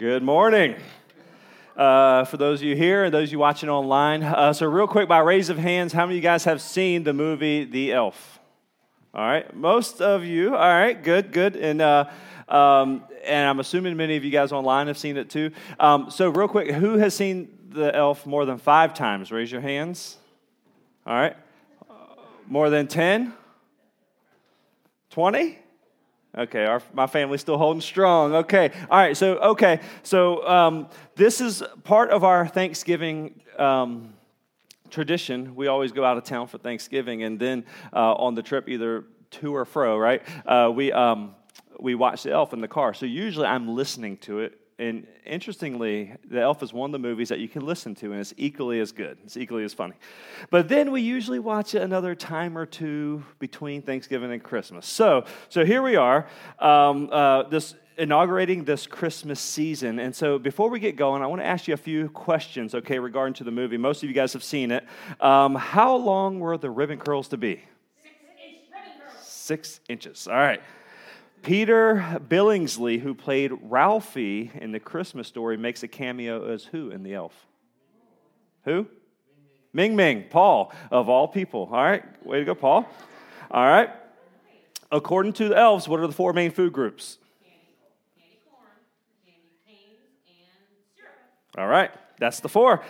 Good morning. Uh, for those of you here and those of you watching online, uh, so real quick, by raise of hands, how many of you guys have seen the movie The Elf? All right, most of you. All right, good, good. And uh, um, and I'm assuming many of you guys online have seen it too. Um, so real quick, who has seen The Elf more than five times? Raise your hands. All right, more than ten? Twenty? Okay, our, my family's still holding strong. Okay, all right. So, okay, so um, this is part of our Thanksgiving um, tradition. We always go out of town for Thanksgiving, and then uh, on the trip, either to or fro, right? Uh, we um, we watch the Elf in the car. So usually, I'm listening to it and interestingly, The Elf is one of the movies that you can listen to, and it's equally as good. It's equally as funny. But then we usually watch it another time or two between Thanksgiving and Christmas. So, so here we are, um, uh, this inaugurating this Christmas season. And so before we get going, I want to ask you a few questions, okay, regarding to the movie. Most of you guys have seen it. Um, how long were the ribbon curls to be? Six inch ribbon curls. Six inches. All right. Peter Billingsley, who played Ralphie in the Christmas story, makes a cameo as who in The Elf? Who? Ming Ming, Paul, of all people. All right, way to go, Paul. All right. According to the elves, what are the four main food groups? Candy, candy corn, candy canes, and syrup. All right, that's the four.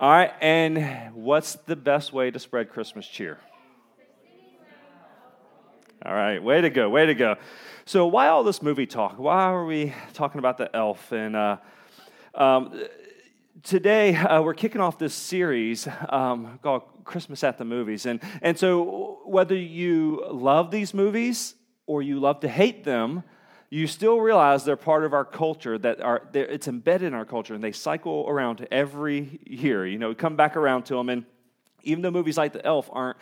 All right, and what's the best way to spread Christmas cheer? All right, way to go, way to go. So, why all this movie talk? Why are we talking about the elf? And uh, um, today uh, we're kicking off this series um, called Christmas at the Movies. And, and so, whether you love these movies or you love to hate them, you still realize they're part of our culture that are it's embedded in our culture and they cycle around every year you know we come back around to them and even though movies like the elf aren't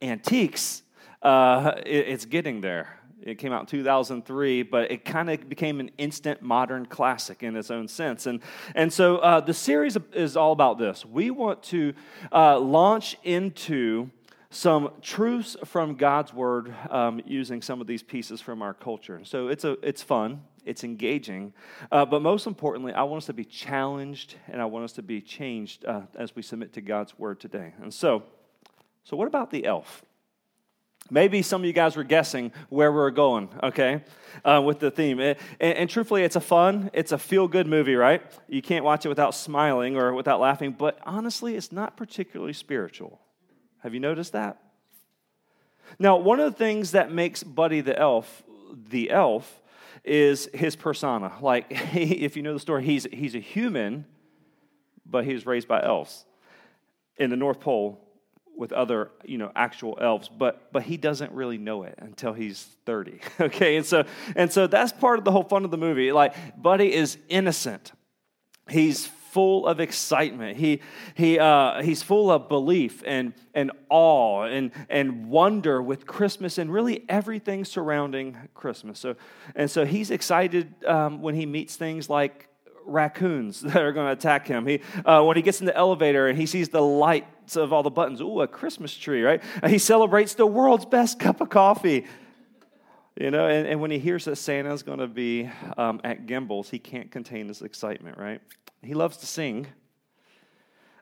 antiques uh, it, it's getting there it came out in 2003, but it kind of became an instant modern classic in its own sense. And, and so uh, the series is all about this. We want to uh, launch into some truths from God's Word um, using some of these pieces from our culture. So it's, a, it's fun, it's engaging, uh, but most importantly, I want us to be challenged and I want us to be changed uh, as we submit to God's Word today. And so, so what about the elf? Maybe some of you guys were guessing where we're going, okay, uh, with the theme. And, and, truthfully, it's a fun, it's a feel good movie, right? You can't watch it without smiling or without laughing, but honestly, it's not particularly spiritual. Have you noticed that? Now, one of the things that makes Buddy the elf the elf is his persona. Like, if you know the story, he's, he's a human, but he was raised by elves in the North Pole with other you know actual elves but but he doesn't really know it until he's 30 okay? And so and so that's part of the whole fun of the movie. Like buddy is innocent. He's full of excitement. He he uh, he's full of belief and and awe and and wonder with christmas and really everything surrounding christmas. So and so he's excited um, when he meets things like raccoons that are going to attack him. He, uh, when he gets in the elevator and he sees the lights of all the buttons, ooh, a Christmas tree, right? He celebrates the world's best cup of coffee. You know, and, and when he hears that Santa's going to be um, at Gimbels, he can't contain his excitement, right? He loves to sing.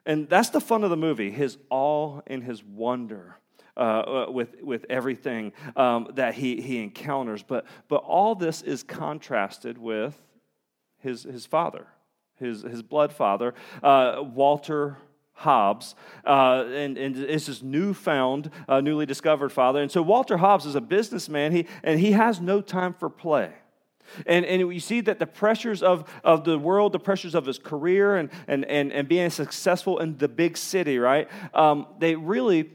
And that's the fun of the movie his awe and his wonder. Uh, uh with, with everything um, that he, he encounters. But, but all this is contrasted with his, his father, his, his blood father, uh, Walter Hobbs, uh, and, and it's his newfound, uh, newly discovered father. And so Walter Hobbs is a businessman, he, and he has no time for play. And, and you see that the pressures of, of the world, the pressures of his career and, and, and, and being successful in the big city, right? Um, they really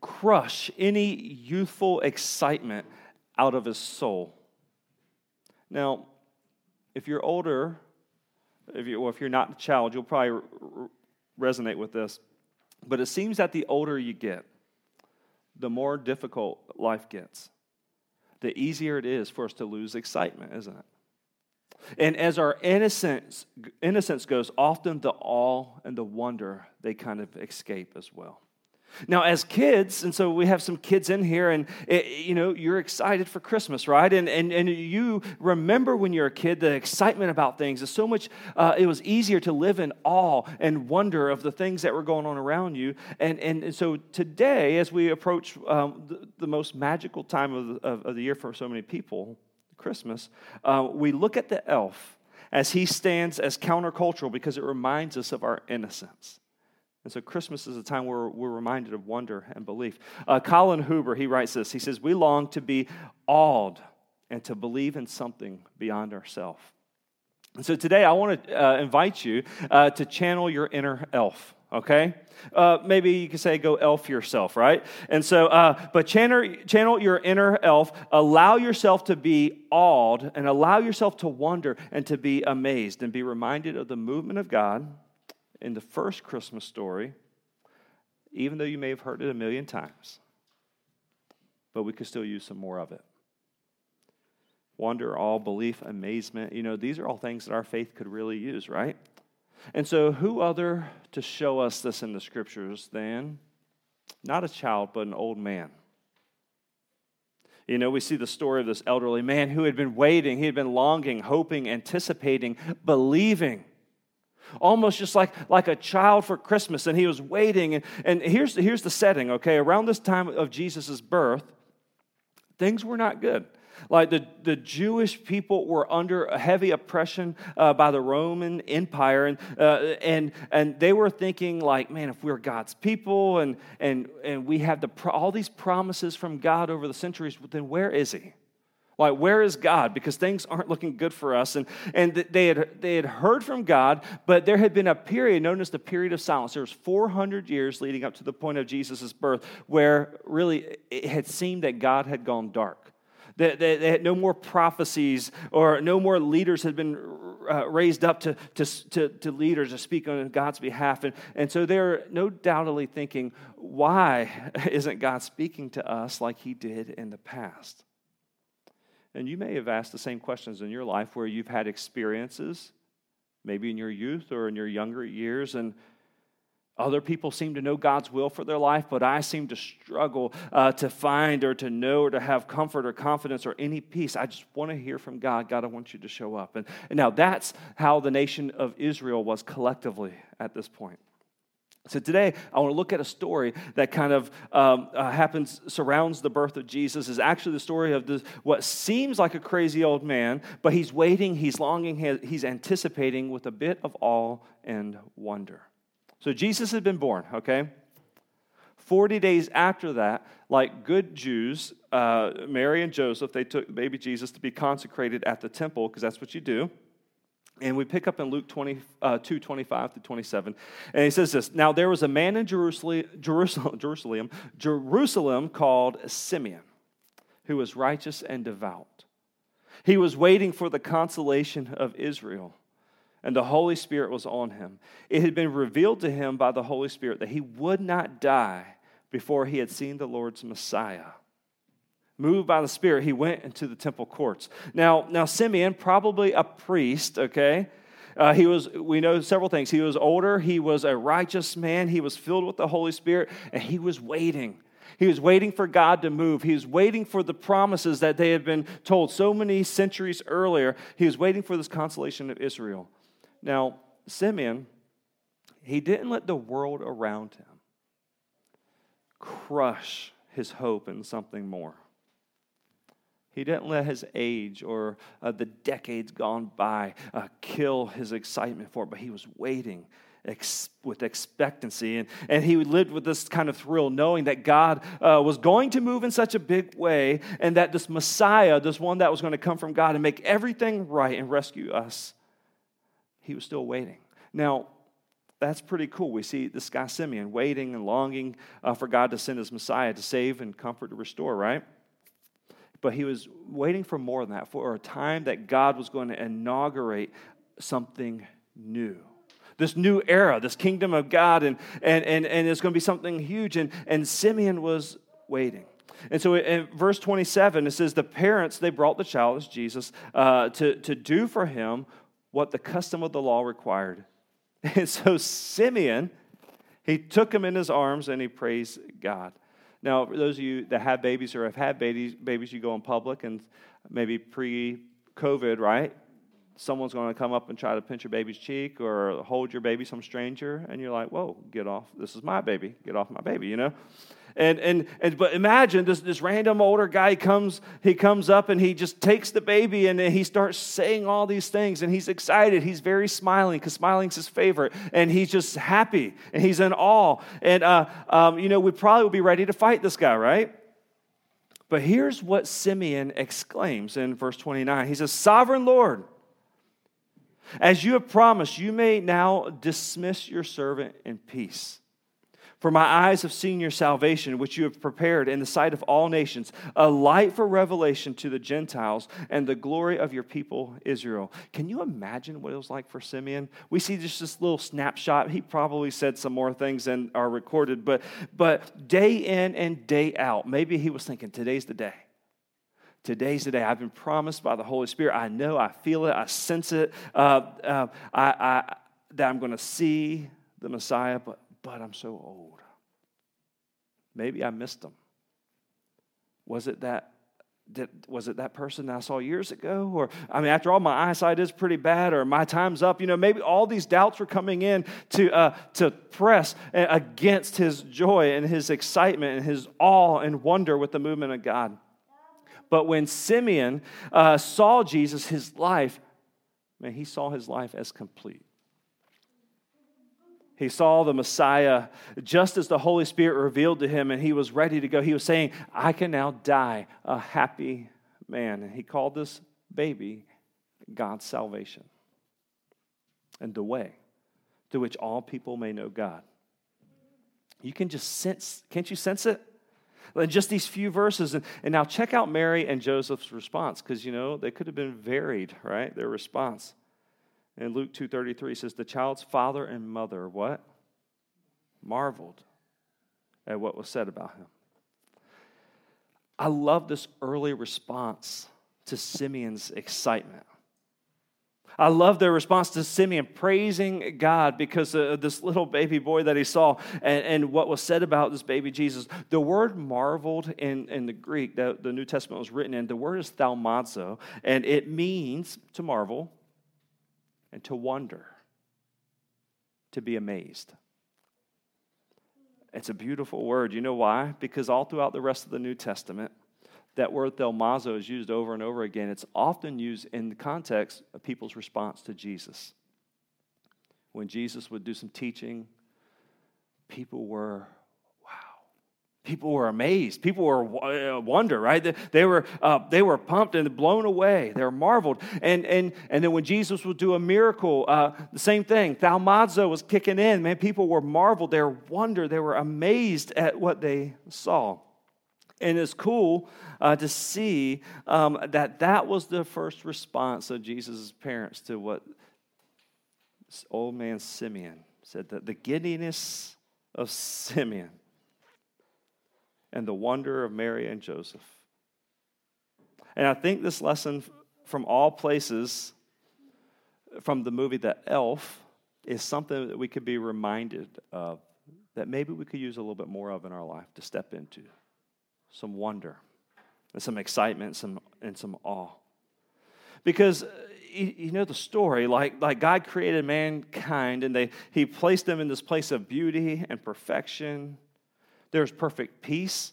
crush any youthful excitement out of his soul. Now, if you're older, if, you, or if you're not a child, you'll probably r- resonate with this. But it seems that the older you get, the more difficult life gets. The easier it is for us to lose excitement, isn't it? And as our innocence, innocence goes, often the awe and the wonder, they kind of escape as well. Now, as kids, and so we have some kids in here, and it, you know, you're excited for Christmas, right? And, and, and you remember when you're a kid, the excitement about things is so much, uh, it was easier to live in awe and wonder of the things that were going on around you. And, and, and so today, as we approach um, the, the, most magical time of the, of, of the year for so many people, Christmas, uh, we look at the elf as he stands as countercultural because it reminds us of our innocence. And so Christmas is a time where we're reminded of wonder and belief. Uh, Colin Huber, he writes this. He says, We long to be awed and to believe in something beyond ourselves. And so today I want to uh, invite you uh, to channel your inner elf, okay? Uh, maybe you could say go elf yourself, right? And so, uh, but channel, channel your inner elf, allow yourself to be awed and allow yourself to wonder and to be amazed and be reminded of the movement of God in the first Christmas story, even though you may have heard it a million times, but we could still use some more of it. Wonder, awe, belief, amazement. You know, these are all things that our faith could really use, right? And so, who other to show us this in the scriptures than not a child, but an old man? You know, we see the story of this elderly man who had been waiting, he had been longing, hoping, anticipating, believing almost just like, like a child for Christmas. And he was waiting. And, and here's, here's the setting, okay? Around this time of Jesus' birth, things were not good. Like the, the Jewish people were under a heavy oppression uh, by the Roman Empire, and, uh, and, and they were thinking, like, man, if we're God's people and, and, and we have the, all these promises from God over the centuries, then where is He? Like, where is God? Because things aren't looking good for us. And, and they, had, they had heard from God, but there had been a period known as the period of silence. There was 400 years leading up to the point of Jesus' birth where really it had seemed that God had gone dark. That they, they, had no more prophecies or no more leaders had been uh, raised up to, to, to, to, leaders to speak on God's behalf. And, and so they're no doubtedly thinking, why isn't God speaking to us like he did in the past? And you may have asked the same questions in your life where you've had experiences, maybe in your youth or in your younger years, and other people seem to know God's will for their life, but I seem to struggle uh, to find or to know or to have comfort or confidence or any peace. I just want to hear from God. God, I want you to show up. And, and now that's how the nation of Israel was collectively at this point. So today, I want to look at a story that kind of um, uh, happens, surrounds the birth of Jesus. is actually the story of this, what seems like a crazy old man, but he's waiting, he's longing, he's anticipating with a bit of awe and wonder. So Jesus had been born, okay? 40 days after that, like good Jews, uh, Mary and Joseph, they took baby Jesus to be consecrated at the temple, because that's what you do. And we pick up in Luke 20, uh, 2 25 to 27. And he says this Now there was a man in Jerusalem, Jerusalem, Jerusalem, Jerusalem called Simeon, who was righteous and devout. He was waiting for the consolation of Israel, and the Holy Spirit was on him. It had been revealed to him by the Holy Spirit that he would not die before he had seen the Lord's Messiah moved by the Spirit, he went into the temple courts. Now, now Simeon, probably a priest, okay? Uh, he was, we know several things. He was older, he was a righteous man, he was filled with the Holy Spirit, and he was waiting. He was waiting for God to move. He was waiting for the promises that they had been told so many centuries earlier. He was waiting for this consolation of Israel. Now, Simeon, he didn't let the world around him crush his hope in something more. He didn't let his age or uh, the decades gone by uh, kill his excitement for it, but he was waiting ex- with expectancy. And, and he lived with this kind of thrill, knowing that God uh, was going to move in such a big way and that this Messiah, this one that was going to come from God and make everything right and rescue us, he was still waiting. Now, that's pretty cool. We see this guy Simeon waiting and longing uh, for God to send his Messiah to save and comfort to restore, right? But he was waiting for more than that, for a time that God was going to inaugurate something new. This new era, this kingdom of God, and, and, and, and it's going to be something huge. And, and Simeon was waiting. And so in verse 27, it says, The parents, they brought the child, as Jesus, uh, to, to do for him what the custom of the law required. And so Simeon, He took him in his arms and he praised God. Now, for those of you that have babies or have had babies, babies you go in public and maybe pre COVID, right? Someone's going to come up and try to pinch your baby's cheek or hold your baby, some stranger, and you're like, whoa, get off. This is my baby. Get off my baby, you know? And, and, and but imagine this, this random older guy comes, he comes up and he just takes the baby and he starts saying all these things and he's excited. He's very smiling because smiling's his favorite. And he's just happy and he's in awe. And, uh, um, you know, we probably would be ready to fight this guy, right? But here's what Simeon exclaims in verse 29. He says, Sovereign Lord, as you have promised, you may now dismiss your servant in peace. For my eyes have seen your salvation, which you have prepared in the sight of all nations, a light for revelation to the Gentiles and the glory of your people Israel. Can you imagine what it was like for Simeon? We see just this little snapshot. He probably said some more things than are recorded, but, but day in and day out, maybe he was thinking, today's the day. Today's the day. I've been promised by the Holy Spirit. I know, I feel it, I sense it, uh, uh, I, I, that I'm going to see the Messiah, but but I'm so old. Maybe I missed him. Was it that did, was it that person that I saw years ago? Or, I mean, after all, my eyesight is pretty bad, or my time's up. You know, maybe all these doubts were coming in to, uh, to press against his joy and his excitement and his awe and wonder with the movement of God. But when Simeon uh, saw Jesus, his life, man, he saw his life as complete. He saw the Messiah just as the Holy Spirit revealed to him, and he was ready to go. He was saying, I can now die a happy man. And he called this baby God's salvation and the way through which all people may know God. You can just sense, can't you sense it? Uh, just these few verses. And, and now check out Mary and Joseph's response, because, you know, they could have been varied, right? Their response. In Luke 2:33 says the child's father and mother what? Marveled at what was said about him. I love this early response to Simeon's excitement. I love their response to Simeon praising God because of this little baby boy that he saw and, and what was said about this baby Jesus. The word marveled in, in the Greek that the New Testament was written in, the word is thaumazo, and it means to marvel, and to wonder, to be amazed. It's a beautiful word. You know why? Because all throughout the rest of the New Testament, that word thaumazo is used over and over again. It's often used in the context of people's response to Jesus. When Jesus would do some teaching, people were wow. people were amazed. People were uh, wonder right? They were uh, they were pumped and blown away. They were marveled. And and and then when jesus would do a miracle uh, the same thing. Thaumazo was kicking in. Man people were marveled. They were wonder. They were amazed at what they saw and it's cool uh, to see um, that that was the first response of jesus' parents to what old man simeon said that the giddiness of simeon and the wonder of Mary and Joseph. And I think this lesson from all places from the movie The Elf is something that we could be reminded of that maybe we could use a little bit more of in our life to step into some wonder and some excitement some, and some awe. Because uh, you know the story like, like god created mankind and they, he placed them in this place of beauty and perfection there's perfect peace.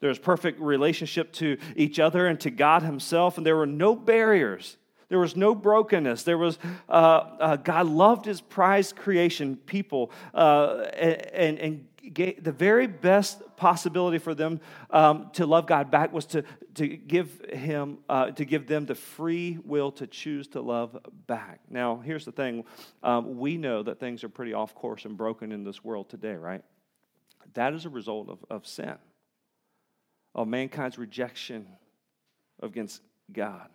There's perfect relationship to each other and to God Himself, and there were no barriers. There was no brokenness. There was uh, uh, God loved His prized creation, people, uh, and, and gave the very best possibility for them um, to love God back was to, to give Him uh, to give them the free will to choose to love back. Now, here's the thing: um, we know that things are pretty off course and broken in this world today, right? That is a result of, of sin, of mankind's rejection against God.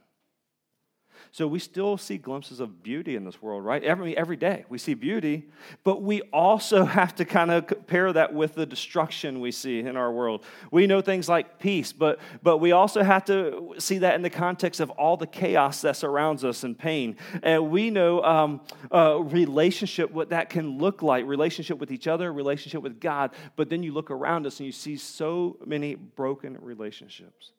So we still see glimpses of beauty in this world, right? Every, every day we see beauty, but we also have to kind of compare that with the destruction we see in our world. We know things like peace, but, but we also have to see that in the context of all the chaos that surrounds us and pain. And we know um, uh, relationship, what that can look like, relationship with each other, relationship with God. But then you look around us and you see so many broken relationships.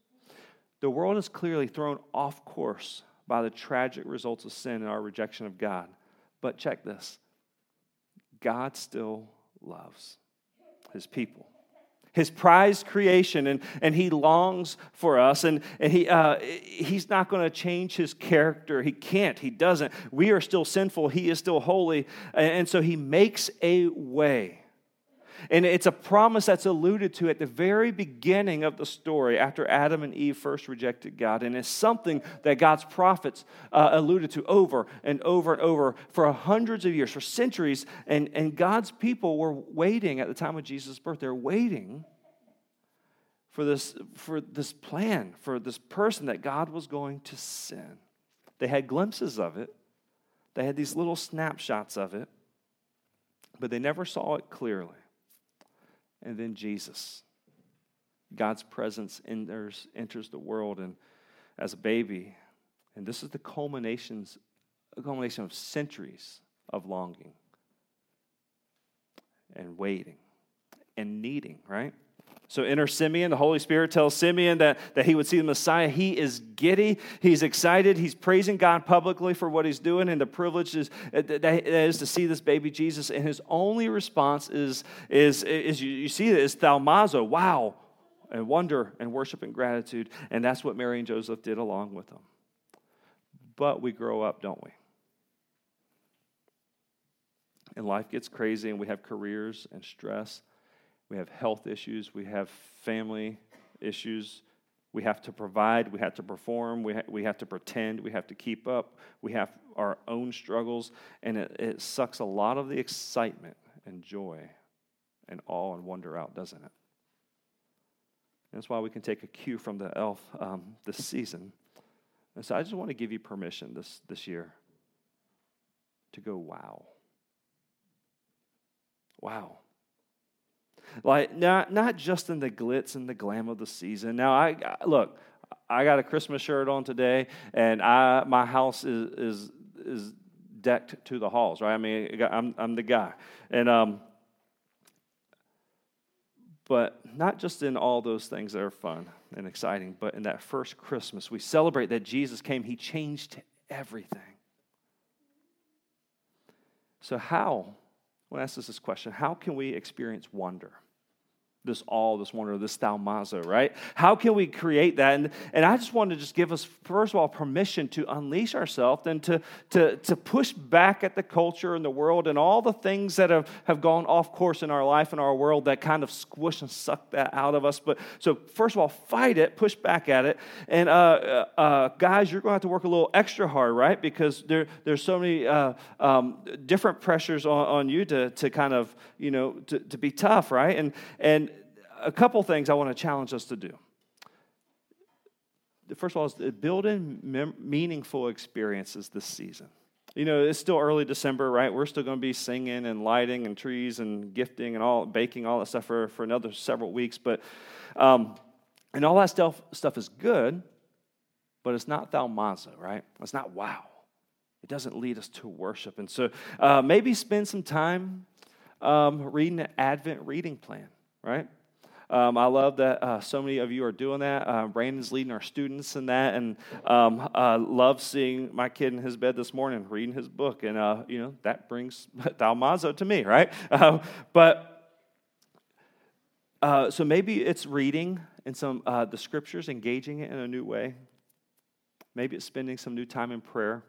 The world is clearly thrown off course by the tragic results of sin and our rejection of God. But check this God still loves his people. His prized creation, and, and he longs for us, and, and he, uh, he's not going to change his character. He can't, he doesn't. We are still sinful, he is still holy, and, and so he makes a way and it's a promise that's alluded to at the very beginning of the story after Adam and Eve first rejected God. And it's something that God's prophets uh, alluded to over and over and over for hundreds of years, for centuries. And, and God's people were waiting at the time of Jesus' birth. They're waiting for this, for this plan, for this person that God was going to send. They had glimpses of it, they had these little snapshots of it, but they never saw it clearly and then Jesus. God's presence enters, enters the world and as a baby. And this is the culminations, culmination of centuries of longing and waiting and needing, right? So enter Simeon. The Holy Spirit tells Simeon that, that he would see the Messiah. He is giddy. He's excited. He's praising God publicly for what he's doing and the privilege is, uh, that is to see this baby Jesus. And his only response is, is, is you, see it, is thaumazo, wow, and wonder and worship and gratitude. And that's what Mary and Joseph did along with them. But we grow up, don't we? And life gets crazy, and we have careers and stress we have health issues, we have family issues. We have to provide, we have to perform, we, ha- we have to pretend, we have to keep up, we have our own struggles, and it, it sucks a lot of the excitement and joy and awe and wonder out, doesn't it? That's why we can take a cue from the elf um, this season. And so I just want to give you permission this, this year to go, wow. Wow. Like not not just in the glitz and the glam of the season. Now I look, I got a Christmas shirt on today, and I my house is is is decked to the halls, right? I mean, I'm I'm the guy, and um, but not just in all those things that are fun and exciting, but in that first Christmas, we celebrate that Jesus came. He changed everything. So how I want to ask us this question How can we experience wonder? This all, this wonder, this thaumazo, right? How can we create that? And, and I just want to just give us, first of all, permission to unleash ourselves and to, to, to push back at the culture and the world and all the things that have, have gone off course in our life and our world that kind of squish and suck that out of us. But so, first of all, fight it, push back at it. And uh, uh, uh guys, you're going to have to work a little extra hard, right? Because there, there's so many uh, um, different pressures on, on you to to, kind of, you know, to, to be tough, right? And, and a couple things I want to challenge us to do. First of all, is building mem- meaningful experiences this season. You know, it's still early December, right? We're still going to be singing and lighting and trees and gifting and all baking, all that stuff for, for another several weeks. But, um, and all that stuff, stuff is good, but it's not thaumazo, right? It's not wow. It doesn't lead us to worship. And so uh, maybe spend some time um, reading an Advent reading plan, right? Um, I love that uh, so many of you are doing that. Uh, Brandon's leading our students in that, and um, uh, love seeing my kid in his bed this morning reading his book, and uh, you know that brings thaumazo to me, right? Uh, but uh, so maybe it's reading in some the scriptures, engaging it in a new way. Maybe it's spending some new time in prayer.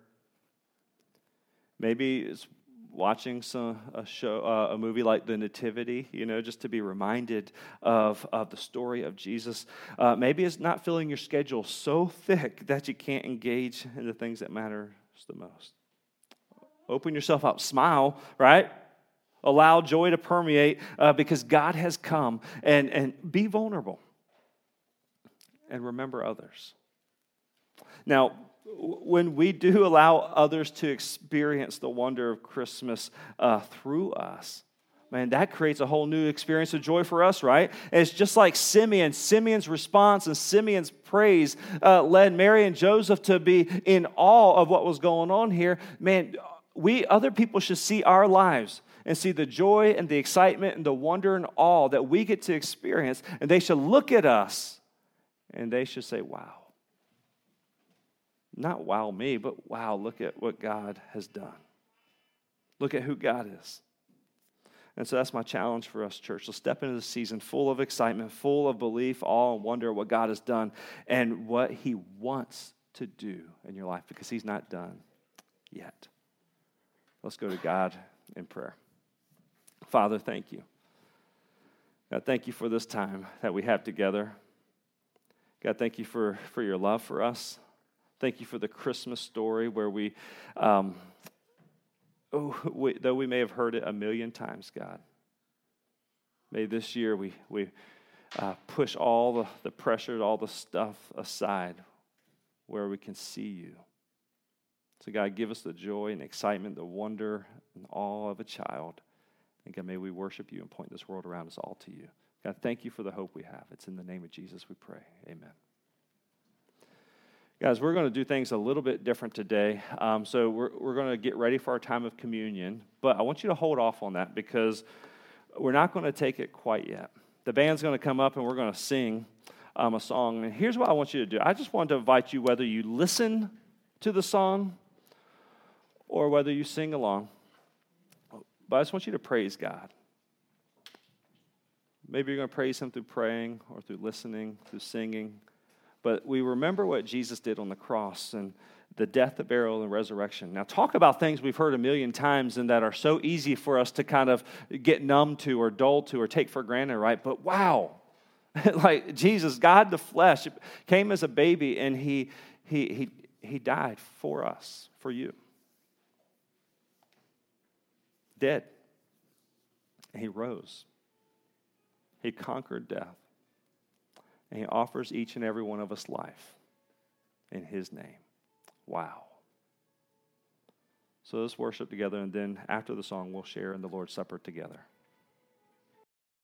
Maybe it's watching some a show uh, a movie like the nativity you know just to be reminded of, of the story of jesus. Uh, maybe it's not filling your schedule so thick that you can't engage in the things that matter the most. Open yourself up. Smile right? Allow joy to permeate uh, because god has come. And and be vulnerable and remember others. Now when we do allow others to experience the wonder of Christmas uh, through us, man, that creates a whole new experience of joy for us, right? And it's just like Simeon. Simeon's response and Simeon's praise uh, led Mary and Joseph to be in awe of what was going on here. Man, we, other people should see our lives and see the joy and the excitement and the wonder and awe that we get to experience, and they should look at us and they should say, wow. Not wow me, but wow, look at what God has done. Look at who God is. And so that's my challenge for us, church. So step into the season full of excitement, full of belief, awe, and wonder at what God has done and what He wants to do in your life because He's not done yet. Let's go to God in prayer. Father, thank you. God, thank you for this time that we have together. God, thank you for, for your love for us. Thank you for the Christmas story where we, um, oh, we, though we may have heard it a million times, God, may this year we, we uh, push all the, the pressure, all the stuff aside where we can see you. So, God, give us the joy and excitement, the wonder and awe of a child. And God, may we worship you and point this world around us all to you. God, thank you for the hope we have. It's in the name of Jesus we pray. Amen. Guys, we're going to do things a little bit different today. Um, so we're, we're going to get ready for our time of communion, but I want you to hold off on that because we're not going to take it quite yet. The band's going to come up and we're going to sing um, a song. And here's what I want you to do I just want to invite you, whether you listen to the song or whether you sing along, but I just want you to praise God. Maybe you're going to praise Him through praying or through listening, through singing. But we remember what Jesus did on the cross and the death, the burial, and resurrection. Now, talk about things we've heard a million times and that are so easy for us to kind of get numb to or dull to or take for granted, right? But wow, like Jesus, God the flesh, came as a baby and he, he, he, he died for us, for you dead. He rose. He conquered death. And he offers each and every one of us life in his name. Wow. So let's worship together, and then after the song, we'll share in the Lord's Supper together.